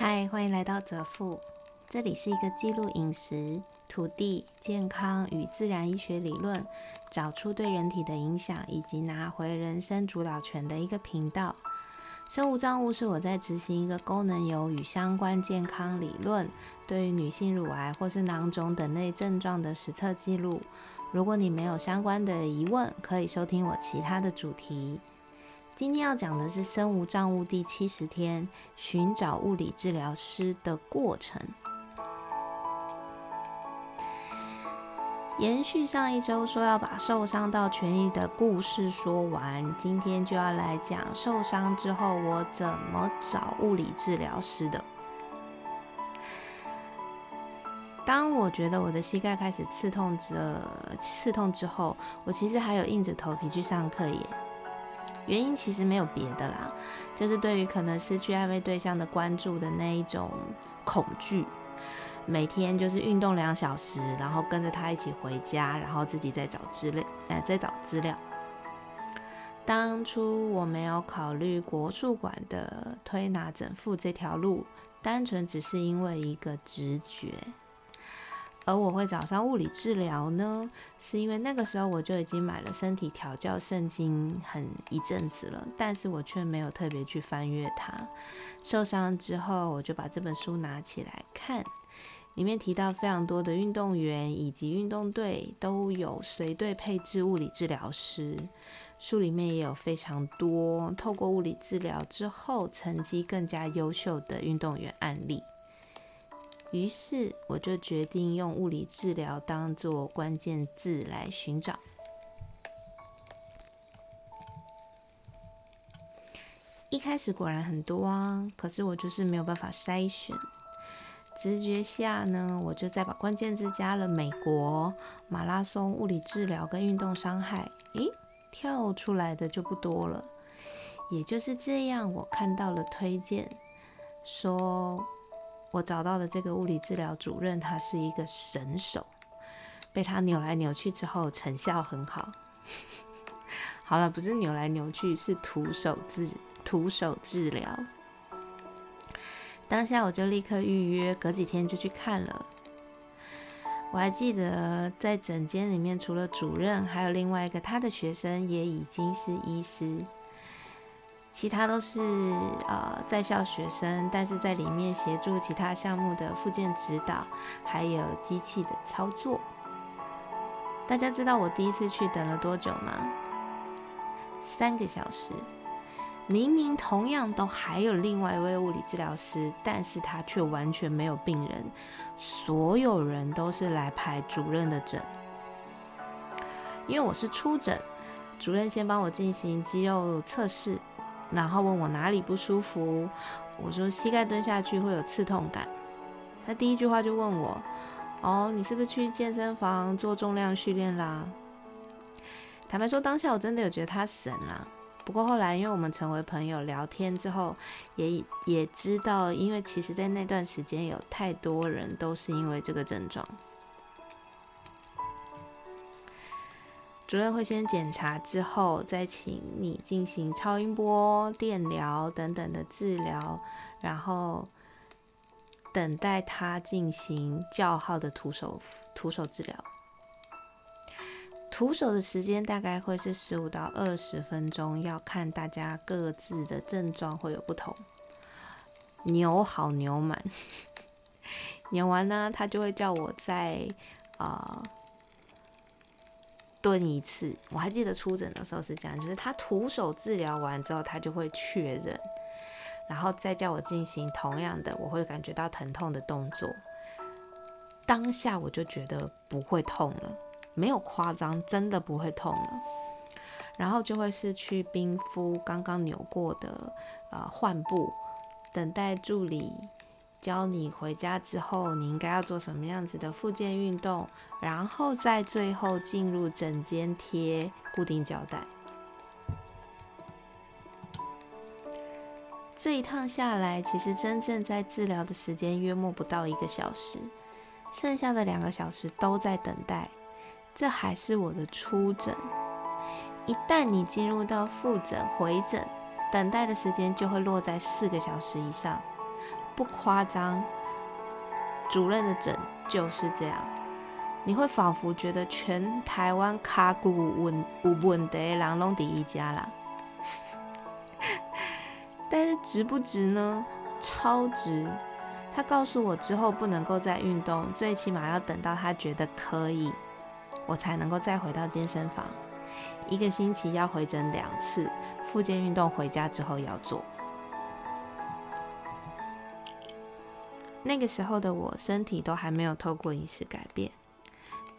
嗨，欢迎来到泽富，这里是一个记录饮食、土地、健康与自然医学理论，找出对人体的影响，以及拿回人生主导权的一个频道。生物账务是我在执行一个功能油与相关健康理论，对于女性乳癌或是囊肿等类症状的实测记录。如果你没有相关的疑问，可以收听我其他的主题。今天要讲的是身无障物第七十天寻找物理治疗师的过程。延续上一周说要把受伤到痊愈的故事说完，今天就要来讲受伤之后我怎么找物理治疗师的。当我觉得我的膝盖开始刺痛之刺痛之后，我其实还有硬着头皮去上课耶。原因其实没有别的啦，就是对于可能失去暧昧对象的关注的那一种恐惧。每天就是运动两小时，然后跟着他一起回家，然后自己再找资料，呃，再找资料。当初我没有考虑国术馆的推拿整复这条路，单纯只是因为一个直觉。而我会找上物理治疗呢，是因为那个时候我就已经买了身体调教圣经很一阵子了，但是我却没有特别去翻阅它。受伤之后，我就把这本书拿起来看，里面提到非常多的运动员以及运动队都有随队配置物理治疗师，书里面也有非常多透过物理治疗之后成绩更加优秀的运动员案例。于是我就决定用物理治疗当做关键字来寻找。一开始果然很多啊，可是我就是没有办法筛选。直觉下呢，我就再把关键字加了美国马拉松物理治疗跟运动伤害，诶，跳出来的就不多了。也就是这样，我看到了推荐说。我找到的这个物理治疗主任，他是一个神手，被他扭来扭去之后成效很好。好了，不是扭来扭去，是徒手治徒手治疗。当下我就立刻预约，隔几天就去看了。我还记得在诊间里面，除了主任，还有另外一个他的学生，也已经是医师。其他都是呃在校学生，但是在里面协助其他项目的附件指导，还有机器的操作。大家知道我第一次去等了多久吗？三个小时。明明同样都还有另外一位物理治疗师，但是他却完全没有病人，所有人都是来排主任的诊。因为我是初诊，主任先帮我进行肌肉测试。然后问我哪里不舒服，我说膝盖蹲下去会有刺痛感。他第一句话就问我：“哦，你是不是去健身房做重量训练啦？”坦白说，当下我真的有觉得他神啦。不过后来，因为我们成为朋友聊天之后，也也知道，因为其实在那段时间有太多人都是因为这个症状。主任会先检查，之后再请你进行超音波、电疗等等的治疗，然后等待他进行较好的徒手徒手治疗。徒手的时间大概会是十五到二十分钟，要看大家各自的症状会有不同。扭好扭满，扭完呢，他就会叫我在啊。蹲一次，我还记得出诊的时候是这样，就是他徒手治疗完之后，他就会确认，然后再叫我进行同样的，我会感觉到疼痛的动作。当下我就觉得不会痛了，没有夸张，真的不会痛了。然后就会是去冰敷刚刚扭过的呃患部，等待助理。教你回家之后，你应该要做什么样子的复健运动，然后在最后进入整间贴固定胶带。这一趟下来，其实真正在治疗的时间约莫不到一个小时，剩下的两个小时都在等待。这还是我的初诊，一旦你进入到复诊、回诊，等待的时间就会落在四个小时以上。不夸张，主任的诊就是这样。你会仿佛觉得全台湾卡骨稳有问题的人拢第一家啦。但是值不值呢？超值！他告诉我之后不能够再运动，最起码要等到他觉得可以，我才能够再回到健身房。一个星期要回诊两次，复健运动回家之后要做。那个时候的我，身体都还没有透过饮食改变。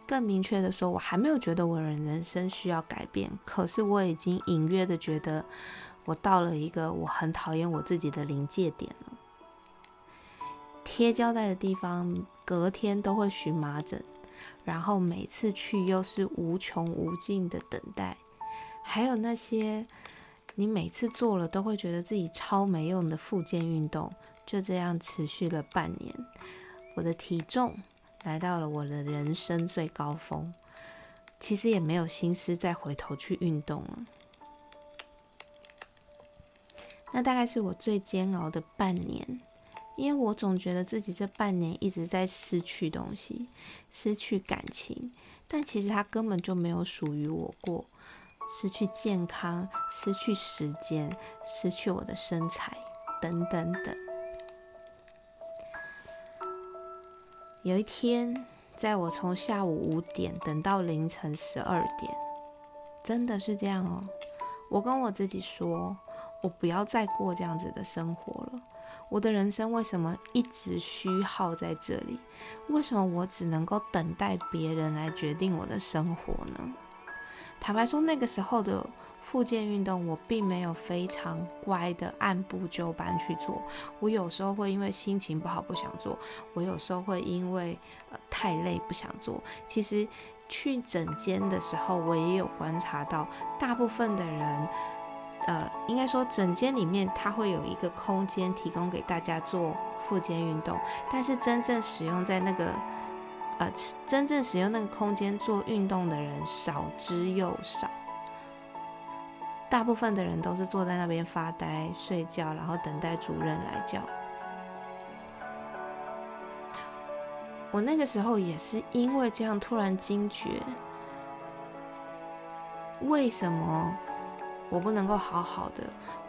更明确的说，我还没有觉得我的人生需要改变。可是我已经隐约的觉得，我到了一个我很讨厌我自己的临界点了。贴胶带的地方，隔天都会荨麻疹。然后每次去又是无穷无尽的等待，还有那些你每次做了都会觉得自己超没用的复健运动，就这样持续了半年。我的体重来到了我的人生最高峰，其实也没有心思再回头去运动了。那大概是我最煎熬的半年。因为我总觉得自己这半年一直在失去东西，失去感情，但其实它根本就没有属于我过。失去健康，失去时间，失去我的身材，等等等。有一天，在我从下午五点等到凌晨十二点，真的是这样哦。我跟我自己说，我不要再过这样子的生活了。我的人生为什么一直虚耗在这里？为什么我只能够等待别人来决定我的生活呢？坦白说，那个时候的复健运动，我并没有非常乖的按部就班去做。我有时候会因为心情不好不想做，我有时候会因为呃太累不想做。其实去诊间的时候，我也有观察到，大部分的人。呃，应该说，整间里面它会有一个空间提供给大家做复健运动，但是真正使用在那个呃，真正使用那个空间做运动的人少之又少，大部分的人都是坐在那边发呆、睡觉，然后等待主任来叫。我那个时候也是因为这样突然惊觉，为什么？我不能够好好的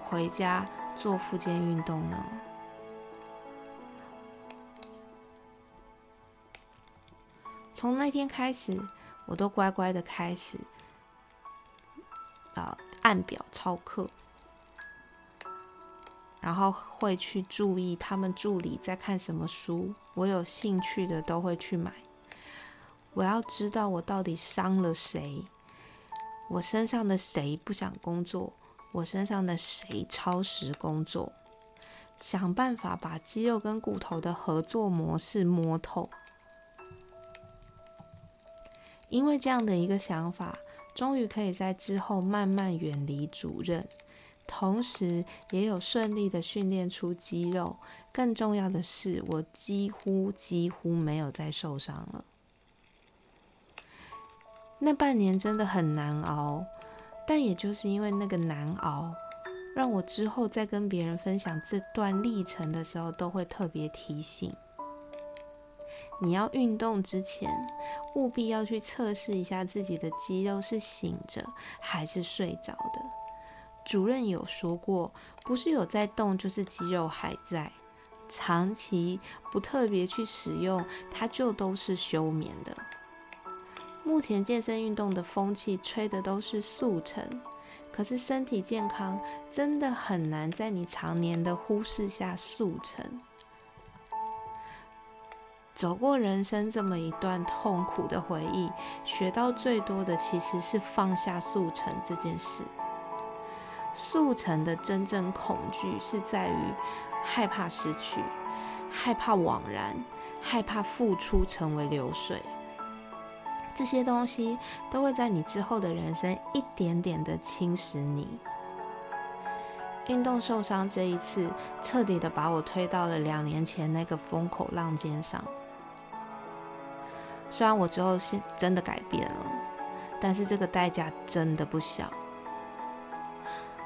回家做复健运动呢。从那天开始，我都乖乖的开始按表操课，然后会去注意他们助理在看什么书，我有兴趣的都会去买。我要知道我到底伤了谁。我身上的谁不想工作？我身上的谁超时工作？想办法把肌肉跟骨头的合作模式摸透。因为这样的一个想法，终于可以在之后慢慢远离主任，同时也有顺利的训练出肌肉。更重要的是，我几乎几乎没有再受伤了。那半年真的很难熬，但也就是因为那个难熬，让我之后在跟别人分享这段历程的时候，都会特别提醒：你要运动之前，务必要去测试一下自己的肌肉是醒着还是睡着的。主任有说过，不是有在动，就是肌肉还在。长期不特别去使用，它就都是休眠的。目前健身运动的风气吹的都是速成，可是身体健康真的很难在你常年的忽视下速成。走过人生这么一段痛苦的回忆，学到最多的其实是放下速成这件事。速成的真正恐惧是在于害怕失去，害怕枉然，害怕付出成为流水。这些东西都会在你之后的人生一点点的侵蚀你。运动受伤这一次，彻底的把我推到了两年前那个风口浪尖上。虽然我之后是真的改变了，但是这个代价真的不小。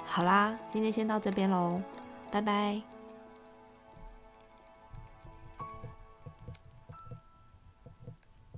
好啦，今天先到这边喽，拜拜。